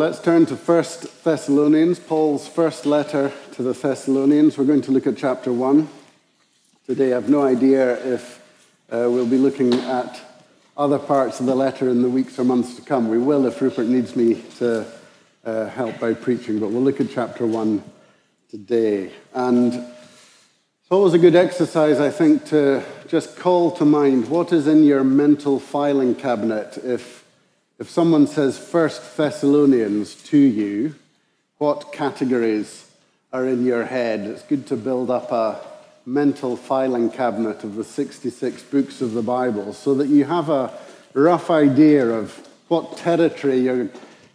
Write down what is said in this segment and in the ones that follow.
let's turn to 1 Thessalonians, Paul's first letter to the Thessalonians. We're going to look at chapter 1. Today, I have no idea if uh, we'll be looking at other parts of the letter in the weeks or months to come. We will if Rupert needs me to uh, help by preaching, but we'll look at chapter 1 today. And it's always a good exercise, I think, to just call to mind what is in your mental filing cabinet if if someone says First Thessalonians to you, what categories are in your head? It's good to build up a mental filing cabinet of the 66 books of the Bible so that you have a rough idea of what territory you're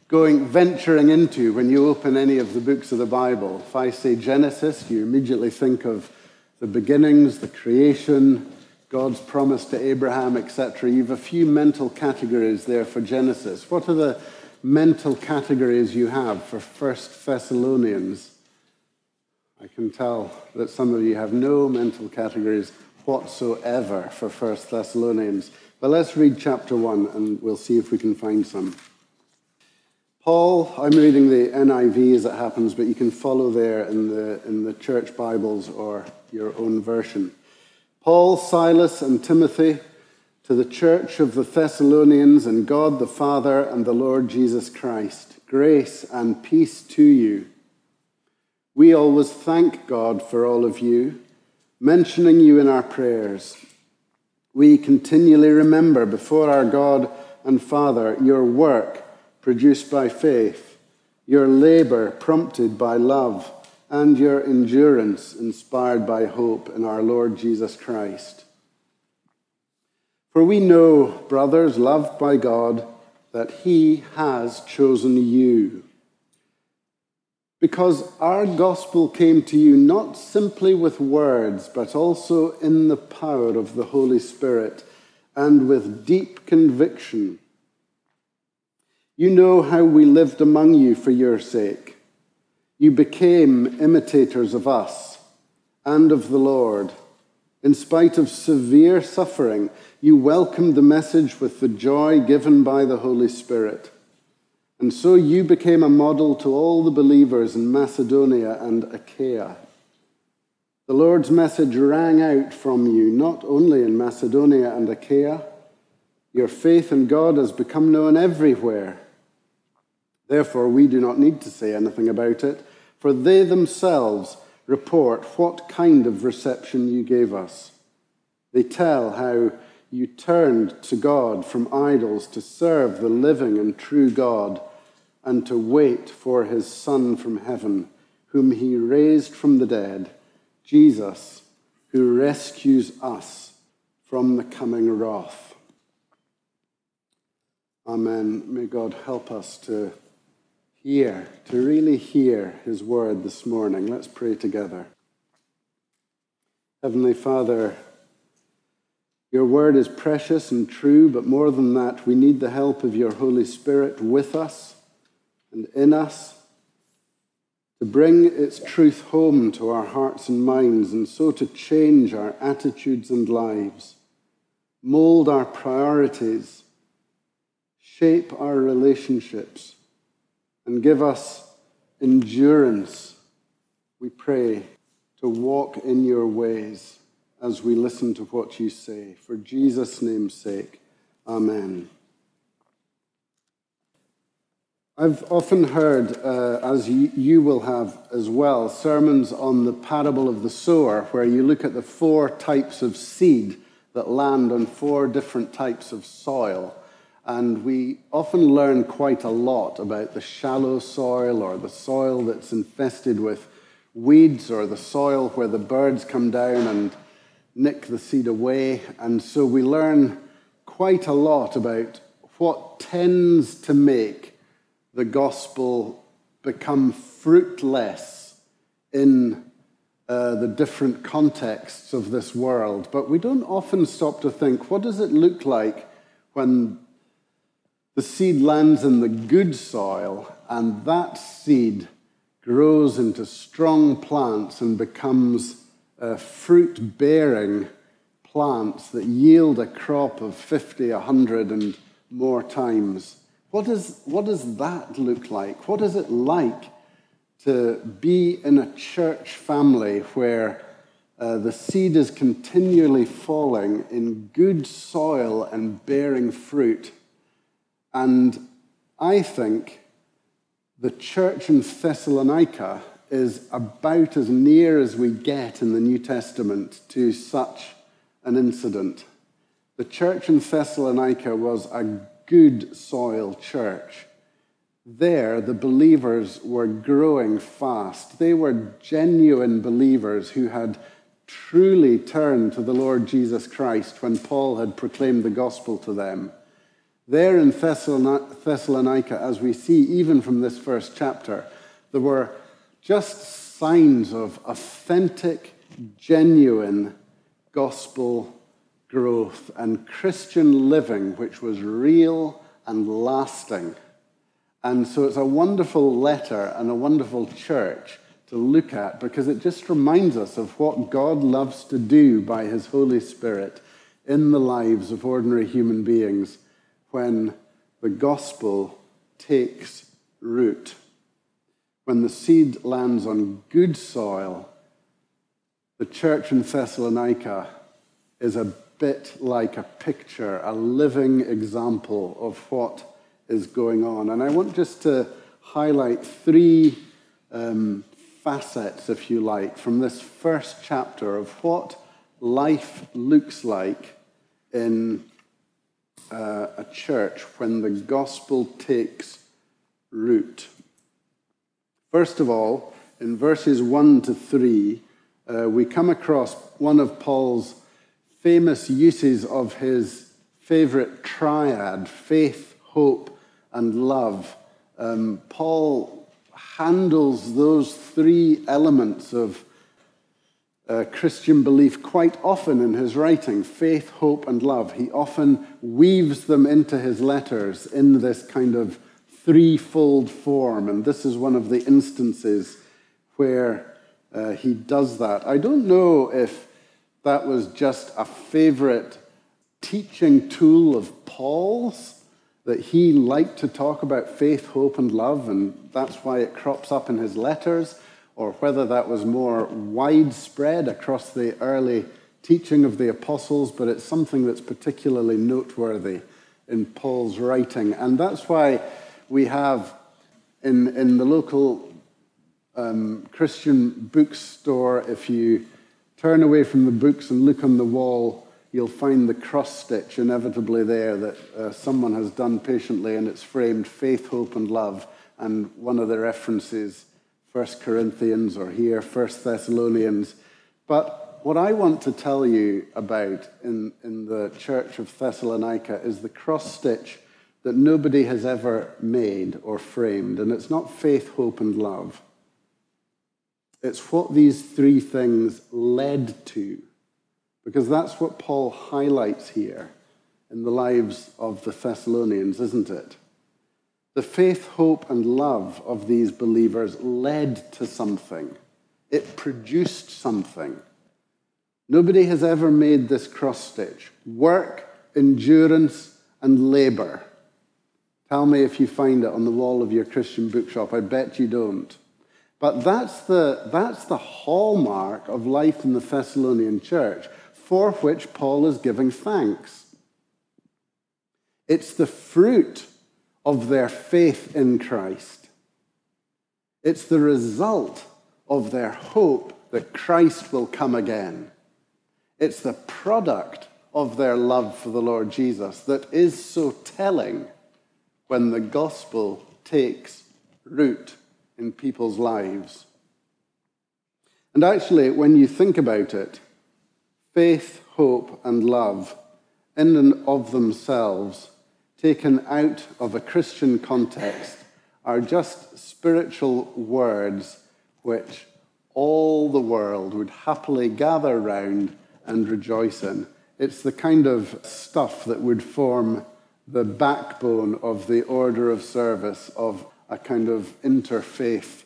going venturing into when you open any of the books of the Bible. If I say Genesis, you immediately think of the beginnings, the creation, God's promise to Abraham, etc. You have a few mental categories there for Genesis. What are the mental categories you have for First Thessalonians? I can tell that some of you have no mental categories whatsoever for First Thessalonians. But let's read chapter 1 and we'll see if we can find some. Paul, I'm reading the NIV as it happens, but you can follow there in the, in the church Bibles or your own version. Paul, Silas, and Timothy to the church of the Thessalonians and God the Father and the Lord Jesus Christ. Grace and peace to you. We always thank God for all of you, mentioning you in our prayers. We continually remember before our God and Father your work produced by faith, your labor prompted by love and your endurance inspired by hope in our Lord Jesus Christ. For we know, brothers, loved by God, that He has chosen you. Because our gospel came to you not simply with words, but also in the power of the Holy Spirit and with deep conviction. You know how we lived among you for your sake you became imitators of us and of the Lord. In spite of severe suffering, you welcomed the message with the joy given by the Holy Spirit. And so you became a model to all the believers in Macedonia and Achaia. The Lord's message rang out from you not only in Macedonia and Achaia, your faith in God has become known everywhere. Therefore, we do not need to say anything about it for they themselves report what kind of reception you gave us. They tell how you turned to God from idols to serve the living and true God and to wait for his Son from heaven, whom he raised from the dead, Jesus, who rescues us from the coming wrath. Amen. May God help us to hear, to really hear His word this morning. Let's pray together. Heavenly Father, your word is precious and true, but more than that, we need the help of your Holy Spirit with us and in us to bring its truth home to our hearts and minds, and so to change our attitudes and lives, mold our priorities, shape our relationships and give us endurance, we pray, to walk in your ways as we listen to what you say. For Jesus' name's sake, amen. I've often heard, uh, as you, you, will have as well, sermons on the parable of the sower, where you look at the four types of seed that land on four different types of soil. And we often learn quite a lot about the shallow soil or the soil that's infested with weeds or the soil where the birds come down and nick the seed away. And so we learn quite a lot about what tends to make the gospel become fruitless in uh, the different contexts of this world. But we don't often stop to think what does it look like when the seed lands in the good soil, and that seed grows into strong plants and becomes uh, fruit bearing plants that yield a crop of 50, 100, and more times. What, is, what does that look like? What is it like to be in a church family where uh, the seed is continually falling in good soil and bearing fruit? And I think the church in Thessalonica is about as near as we get in the New Testament to such an incident. The church in Thessalonica was a good soil church. There, the believers were growing fast. They were genuine believers who had truly turned to the Lord Jesus Christ when Paul had proclaimed the gospel to them. There in Thessalonica, as we see even from this first chapter, there were just signs of authentic, genuine gospel growth and Christian living, which was real and lasting. And so it's a wonderful letter and a wonderful church to look at because it just reminds us of what God loves to do by His Holy Spirit in the lives of ordinary human beings when the gospel takes root. When the seed lands on good soil, the church in Thessalonica is a bit like a picture, a living example of what is going on. And I want just to highlight three um, facets, if you like, from this first chapter of what life looks like in uh, a church when the gospel takes root. First of all, in verses 1 to 3, uh, we come across one of Paul's famous uses of his favorite triad faith, hope, and love. Um, Paul handles those three elements of uh, Christian belief quite often in his writing faith, hope, and love. He often weaves them into his letters in this kind of threefold form, and this is one of the instances where uh, he does that. I don't know if that was just a favorite teaching tool of Paul's, that he liked to talk about faith, hope, and love, and that's why it crops up in his letters or whether that was more widespread across the early teaching of the apostles, but it's something that's particularly noteworthy in Paul's writing. And that's why we have in, in the local um, Christian bookstore, if you turn away from the books and look on the wall, you'll find the cross stitch inevitably there that uh, someone has done patiently, and it's framed faith, hope, and love. And one of the references 1 Corinthians or here, 1 Thessalonians. But what I want to tell you about in, in the church of Thessalonica is the cross stitch that nobody has ever made or framed. And it's not faith, hope, and love. It's what these three things led to. Because that's what Paul highlights here in the lives of the Thessalonians, isn't it? The faith, hope, and love of these believers led to something. It produced something. Nobody has ever made this cross stitch work, endurance, and labor. Tell me if you find it on the wall of your Christian bookshop. I bet you don't. But that's the, that's the hallmark of life in the Thessalonian church, for which Paul is giving thanks. It's the fruit of their faith in Christ. It's the result of their hope that Christ will come again. It's the product of their love for the Lord Jesus that is so telling when the gospel takes root in people's lives. And actually, when you think about it, faith, hope, and love, in and of themselves, taken out of a Christian context are just spiritual words which all the world would happily gather round and rejoice in. It's the kind of stuff that would form the backbone of the order of service of a kind of interfaith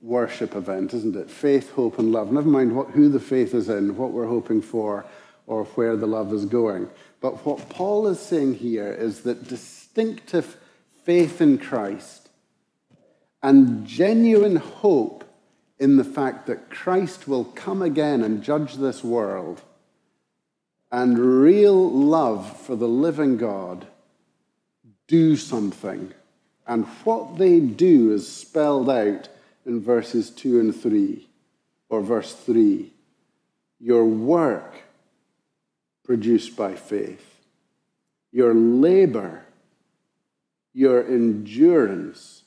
worship event, isn't it? Faith, hope, and love. Never mind what, who the faith is in, what we're hoping for, or where the love is going. But what Paul is saying here is that distinctive faith in Christ and genuine hope in the fact that Christ will come again and judge this world, and real love for the living God do something. And what they do is spelled out in verses 2 and 3, or verse 3. Your work produced by faith, your labor, your endurance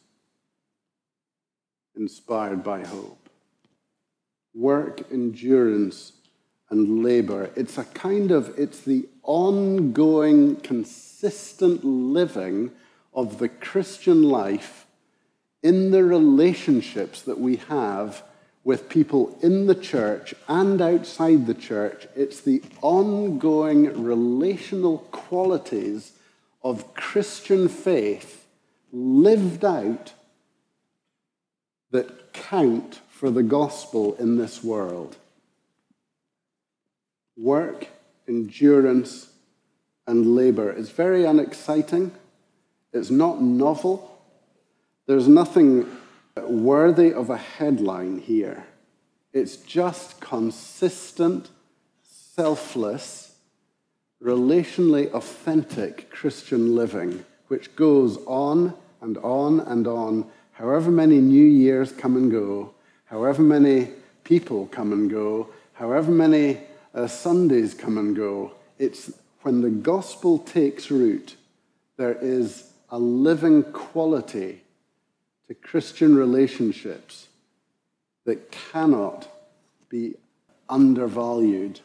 inspired by hope. Work, endurance, and labor. It's a kind of, it's the ongoing, consistent living of the Christian life in the relationships that we have with people in the church and outside the church. It's the ongoing relational qualities of Christian faith lived out that count for the gospel in this world. Work, endurance, and labor. It's very unexciting. It's not novel. There's nothing worthy of a headline here. It's just consistent, selfless, relationally authentic Christian living, which goes on and on and on, however many new years come and go, however many people come and go, however many uh, Sundays come and go. It's when the gospel takes root, there is a living quality to Christian relationships that cannot be undervalued.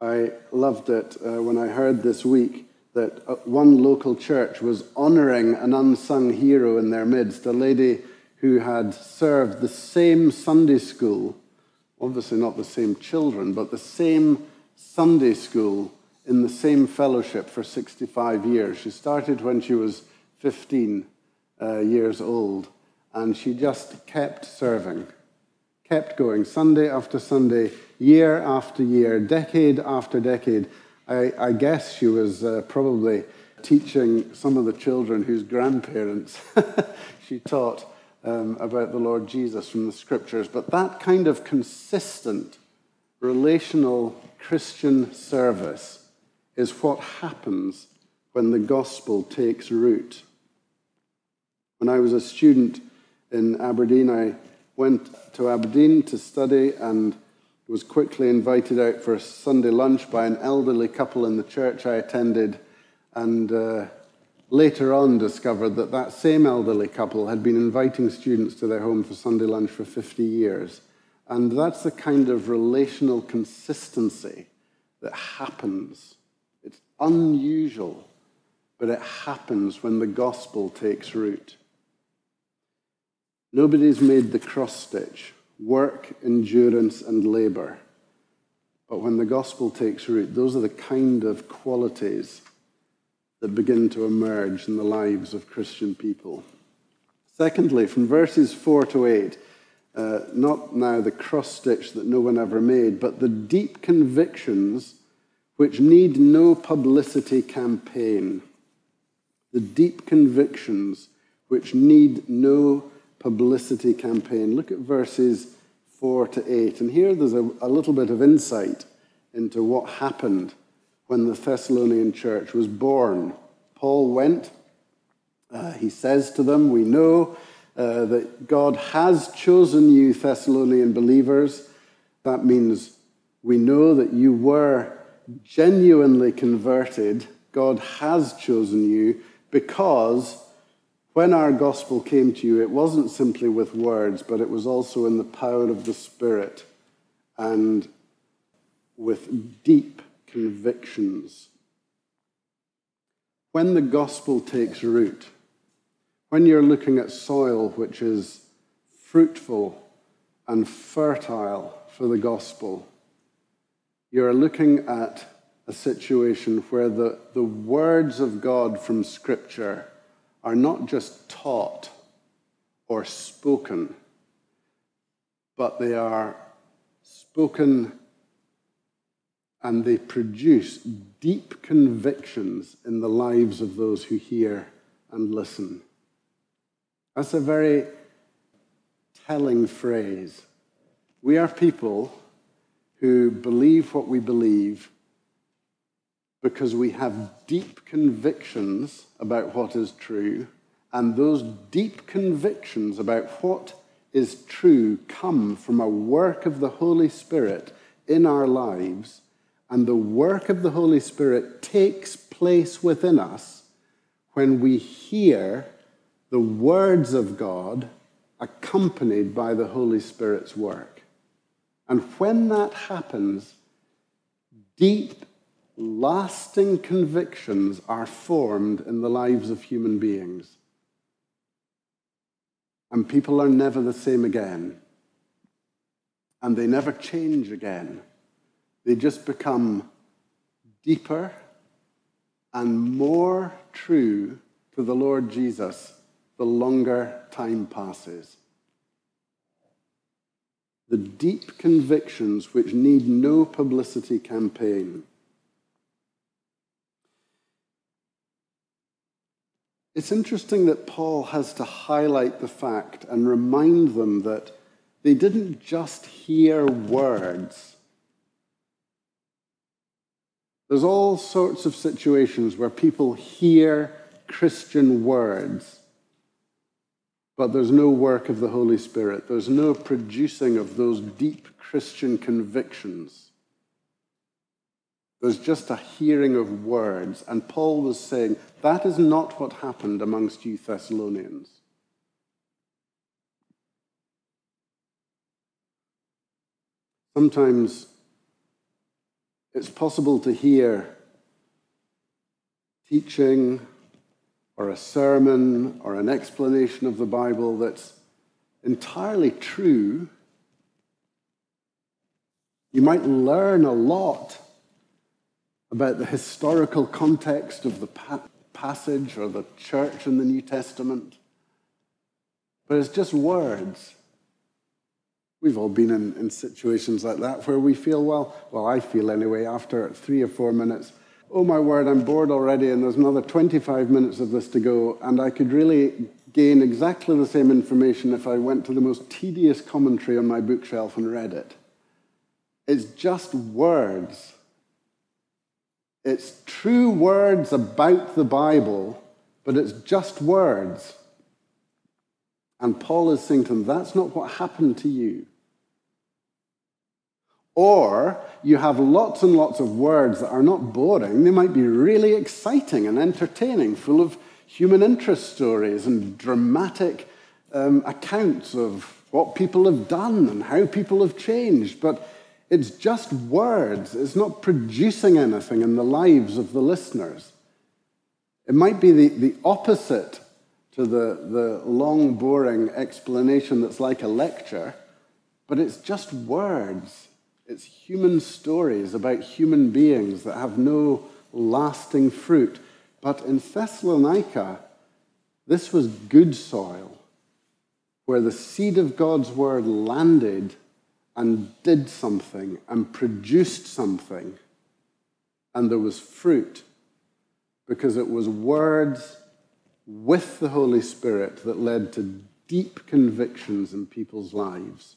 I loved it uh, when I heard this week that uh, one local church was honoring an unsung hero in their midst, a lady who had served the same Sunday school, obviously not the same children, but the same Sunday school in the same fellowship for 65 years. She started when she was 15 uh, years old, and she just kept serving, kept going Sunday after Sunday, year after year, decade after decade. I, I guess she was uh, probably teaching some of the children whose grandparents she taught um, about the Lord Jesus from the scriptures. But that kind of consistent relational Christian service is what happens when the gospel takes root. When I was a student in Aberdeen, I went to Aberdeen to study and was quickly invited out for a Sunday lunch by an elderly couple in the church I attended, and uh, later on discovered that that same elderly couple had been inviting students to their home for Sunday lunch for 50 years. And that's the kind of relational consistency that happens. It's unusual, but it happens when the gospel takes root. Nobody's made the cross stitch work, endurance, and labor. But when the gospel takes root, those are the kind of qualities that begin to emerge in the lives of Christian people. Secondly, from verses 4 to 8, uh, not now the cross stitch that no one ever made, but the deep convictions which need no publicity campaign. The deep convictions which need no publicity campaign. Look at verses 4 to 8. And here there's a, a little bit of insight into what happened when the Thessalonian church was born. Paul went, uh, he says to them, We know uh, that God has chosen you, Thessalonian believers. That means we know that you were genuinely converted. God has chosen you because when our gospel came to you, it wasn't simply with words, but it was also in the power of the Spirit and with deep convictions. When the gospel takes root, when you're looking at soil which is fruitful and fertile for the gospel, you're looking at a situation where the, the words of God from Scripture are not just taught or spoken, but they are spoken and they produce deep convictions in the lives of those who hear and listen. That's a very telling phrase. We are people who believe what we believe because we have deep convictions about what is true, and those deep convictions about what is true come from a work of the Holy Spirit in our lives, and the work of the Holy Spirit takes place within us when we hear the words of God accompanied by the Holy Spirit's work. And when that happens, deep, lasting convictions are formed in the lives of human beings. And people are never the same again. And they never change again. They just become deeper and more true to the Lord Jesus the longer time passes. The deep convictions which need no publicity campaign. It's interesting that Paul has to highlight the fact and remind them that they didn't just hear words. There's all sorts of situations where people hear Christian words but there's no work of the Holy Spirit. There's no producing of those deep Christian convictions. There's just a hearing of words. And Paul was saying that is not what happened amongst you Thessalonians. Sometimes it's possible to hear teaching or a sermon or an explanation of the Bible that's entirely true, you might learn a lot about the historical context of the pa- passage or the church in the New Testament. But it's just words. We've all been in, in situations like that where we feel, well, well, I feel anyway, after three or four minutes, oh my word, I'm bored already, and there's another 25 minutes of this to go, and I could really gain exactly the same information if I went to the most tedious commentary on my bookshelf and read it. It's just words. It's true words about the Bible, but it's just words. And Paul is saying to them, that's not what happened to you. Or you have lots and lots of words that are not boring. They might be really exciting and entertaining, full of human interest stories and dramatic um, accounts of what people have done and how people have changed. But it's just words, it's not producing anything in the lives of the listeners. It might be the, the opposite to the, the long, boring explanation that's like a lecture, but it's just words. It's human stories about human beings that have no lasting fruit. But in Thessalonica, this was good soil where the seed of God's word landed and did something and produced something. And there was fruit because it was words with the Holy Spirit that led to deep convictions in people's lives.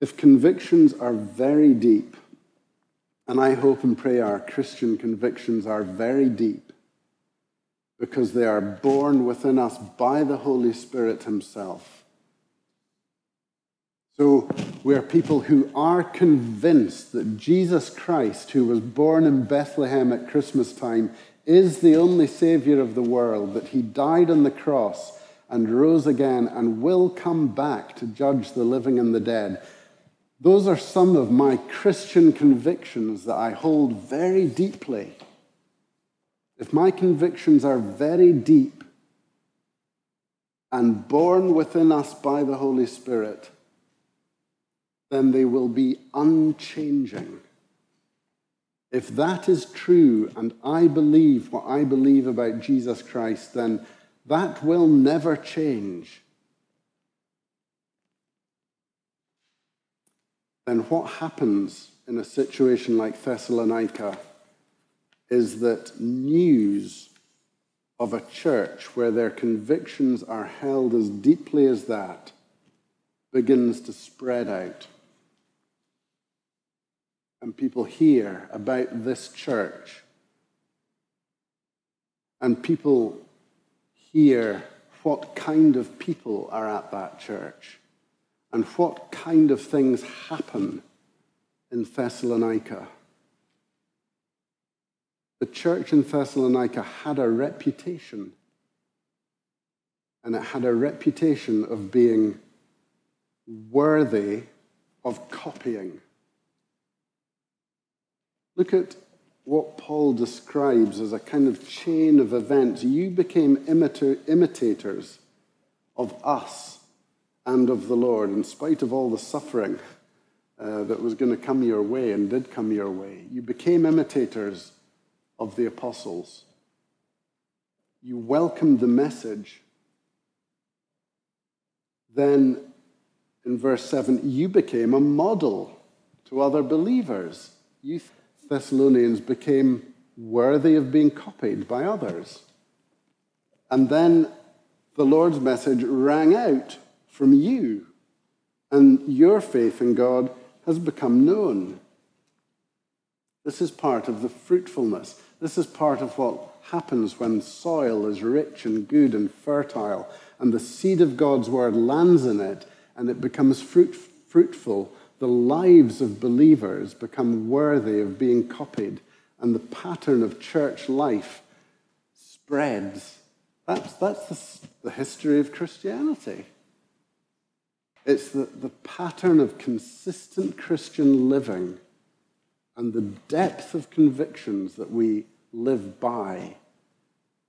If convictions are very deep, and I hope and pray our Christian convictions are very deep, because they are born within us by the Holy Spirit Himself. So we are people who are convinced that Jesus Christ, who was born in Bethlehem at Christmas time, is the only Savior of the world, that He died on the cross and rose again and will come back to judge the living and the dead. Those are some of my Christian convictions that I hold very deeply. If my convictions are very deep and born within us by the Holy Spirit, then they will be unchanging. If that is true and I believe what I believe about Jesus Christ, then that will never change. then what happens in a situation like Thessalonica is that news of a church where their convictions are held as deeply as that begins to spread out. And people hear about this church. And people hear what kind of people are at that church and what kind of things happen in Thessalonica. The church in Thessalonica had a reputation, and it had a reputation of being worthy of copying. Look at what Paul describes as a kind of chain of events. You became imita- imitators of us and of the Lord, in spite of all the suffering uh, that was going to come your way and did come your way. You became imitators of the apostles. You welcomed the message. Then, in verse 7, you became a model to other believers. You Thessalonians became worthy of being copied by others. And then the Lord's message rang out from you, and your faith in God has become known. This is part of the fruitfulness. This is part of what happens when soil is rich and good and fertile, and the seed of God's word lands in it, and it becomes fruit, fruitful the lives of believers become worthy of being copied, and the pattern of church life spreads. That's, that's the, the history of Christianity. It's the, the pattern of consistent Christian living and the depth of convictions that we live by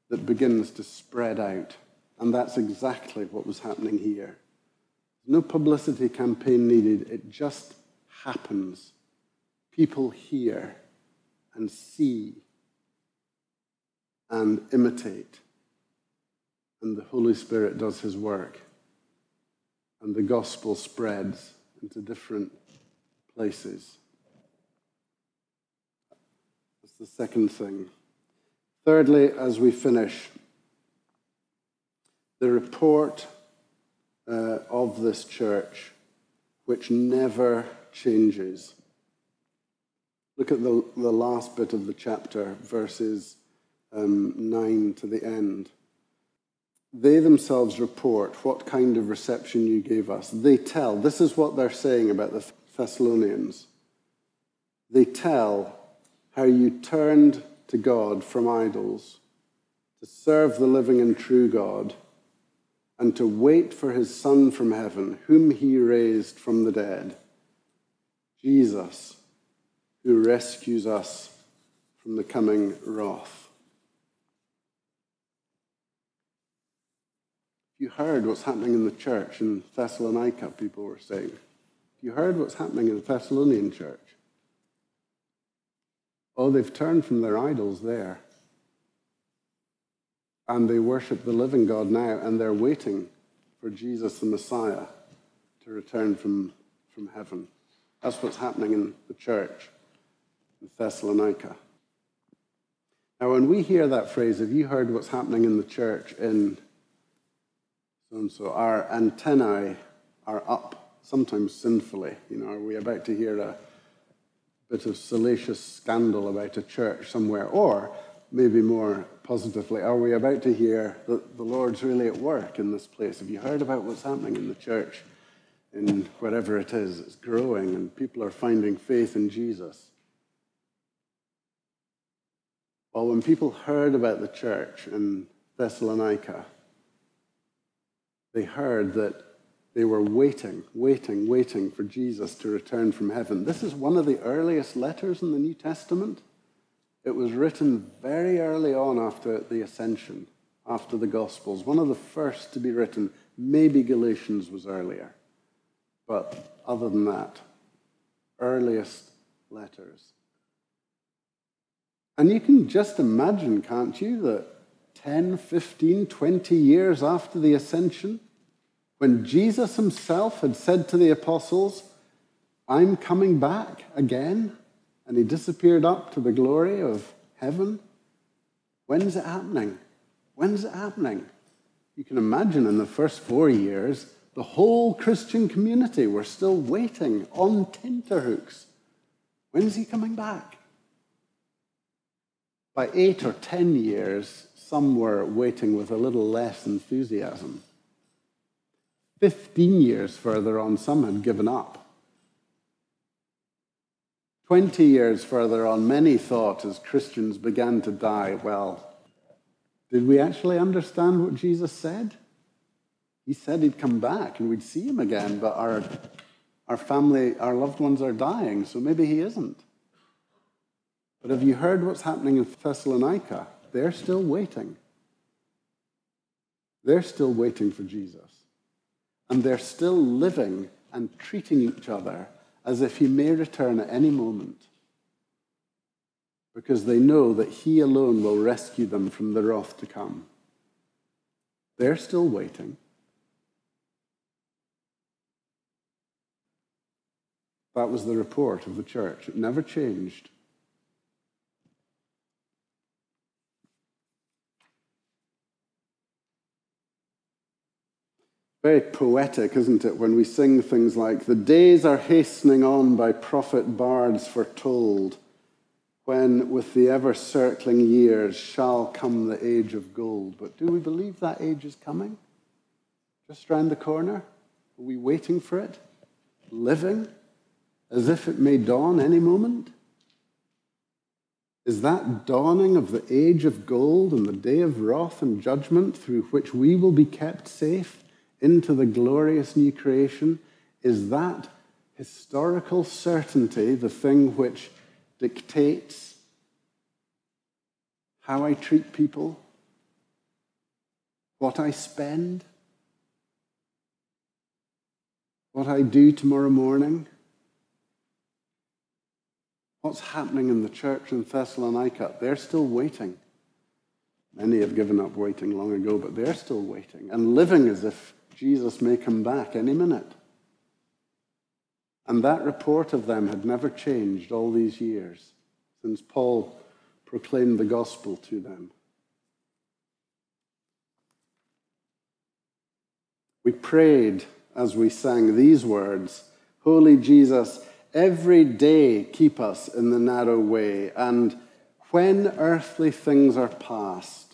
that begins to spread out. And that's exactly what was happening here. No publicity campaign needed. It just happens. People hear and see and imitate. And the Holy Spirit does his work. And the gospel spreads into different places. The second thing. Thirdly, as we finish, the report uh, of this church, which never changes. Look at the, the last bit of the chapter, verses um, 9 to the end. They themselves report what kind of reception you gave us. They tell, this is what they're saying about the Thessalonians. They tell how you turned to God from idols to serve the living and true God and to wait for his Son from heaven, whom he raised from the dead, Jesus, who rescues us from the coming wrath. You heard what's happening in the church in Thessalonica, people were saying. You heard what's happening in the Thessalonian church. Oh, they've turned from their idols there and they worship the living God now, and they're waiting for Jesus the Messiah to return from, from heaven. That's what's happening in the church in Thessalonica. Now, when we hear that phrase, have you heard what's happening in the church in so and so? Our antennae are up, sometimes sinfully. You know, are we about to hear a bit of salacious scandal about a church somewhere? Or maybe more positively, are we about to hear that the Lord's really at work in this place? Have you heard about what's happening in the church, in whatever it is? It's growing and people are finding faith in Jesus. Well, when people heard about the church in Thessalonica, they heard that they were waiting, waiting, waiting for Jesus to return from heaven. This is one of the earliest letters in the New Testament. It was written very early on after the ascension, after the Gospels, one of the first to be written. Maybe Galatians was earlier. But other than that, earliest letters. And you can just imagine, can't you, that 10, 15, 20 years after the ascension, when Jesus himself had said to the apostles, I'm coming back again? And he disappeared up to the glory of heaven? When's it happening? When's it happening? You can imagine in the first four years, the whole Christian community were still waiting on tenterhooks. When's he coming back? By eight or ten years, some were waiting with a little less enthusiasm. Fifteen years further on, some had given up. Twenty years further on, many thought as Christians began to die, well, did we actually understand what Jesus said? He said he'd come back and we'd see him again, but our, our family, our loved ones are dying, so maybe he isn't. But have you heard what's happening in Thessalonica? They're still waiting. They're still waiting for Jesus. And they're still living and treating each other as if he may return at any moment because they know that He alone will rescue them from the wrath to come. They're still waiting. That was the report of the church. It never changed. Very poetic, isn't it, when we sing things like, The days are hastening on by prophet bards foretold when with the ever circling years shall come the age of gold. But do we believe that age is coming? Just round the corner? Are we waiting for it? Living as if it may dawn any moment? Is that dawning of the age of gold and the day of wrath and judgment through which we will be kept safe into the glorious new creation? Is that historical certainty the thing which dictates how I treat people, what I spend, what I do tomorrow morning, what's happening in the church in Thessalonica. They're still waiting. Many have given up waiting long ago, but they're still waiting and living as if Jesus may come back any minute. And that report of them had never changed all these years since Paul proclaimed the gospel to them. We prayed as we sang these words Holy Jesus, every day keep us in the narrow way, and when earthly things are past,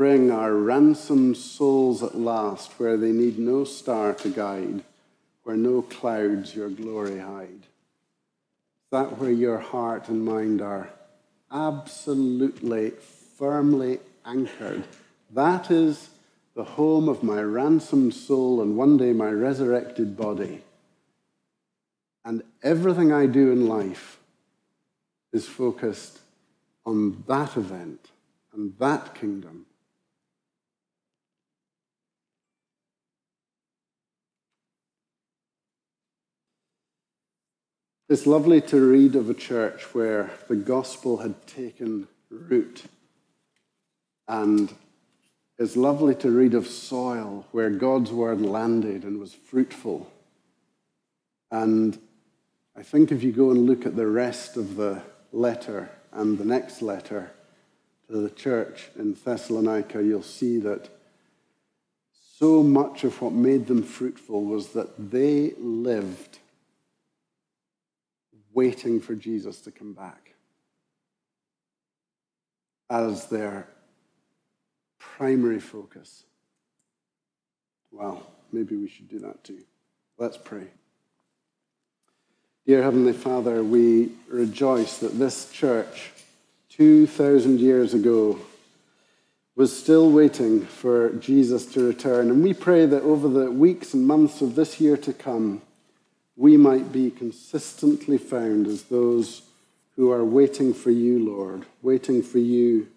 bring our ransomed souls at last where they need no star to guide where no clouds your glory hide. That where your heart and mind are absolutely, firmly anchored. That is the home of my ransomed soul and one day my resurrected body. And everything I do in life is focused on that event and that kingdom. It's lovely to read of a church where the gospel had taken root. And it's lovely to read of soil where God's word landed and was fruitful. And I think if you go and look at the rest of the letter and the next letter to the church in Thessalonica, you'll see that so much of what made them fruitful was that they lived waiting for Jesus to come back as their primary focus. Well, maybe we should do that too. Let's pray. Dear Heavenly Father, we rejoice that this church, 2,000 years ago, was still waiting for Jesus to return. And we pray that over the weeks and months of this year to come, we might be consistently found as those who are waiting for you, Lord, waiting for you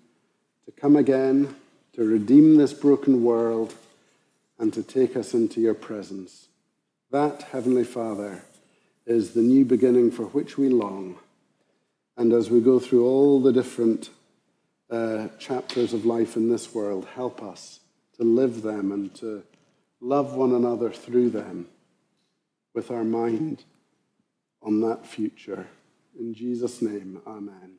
to come again, to redeem this broken world, and to take us into your presence. That, Heavenly Father, is the new beginning for which we long. And as we go through all the different uh, chapters of life in this world, help us to live them and to love one another through them with our mind on that future. In Jesus' name, amen.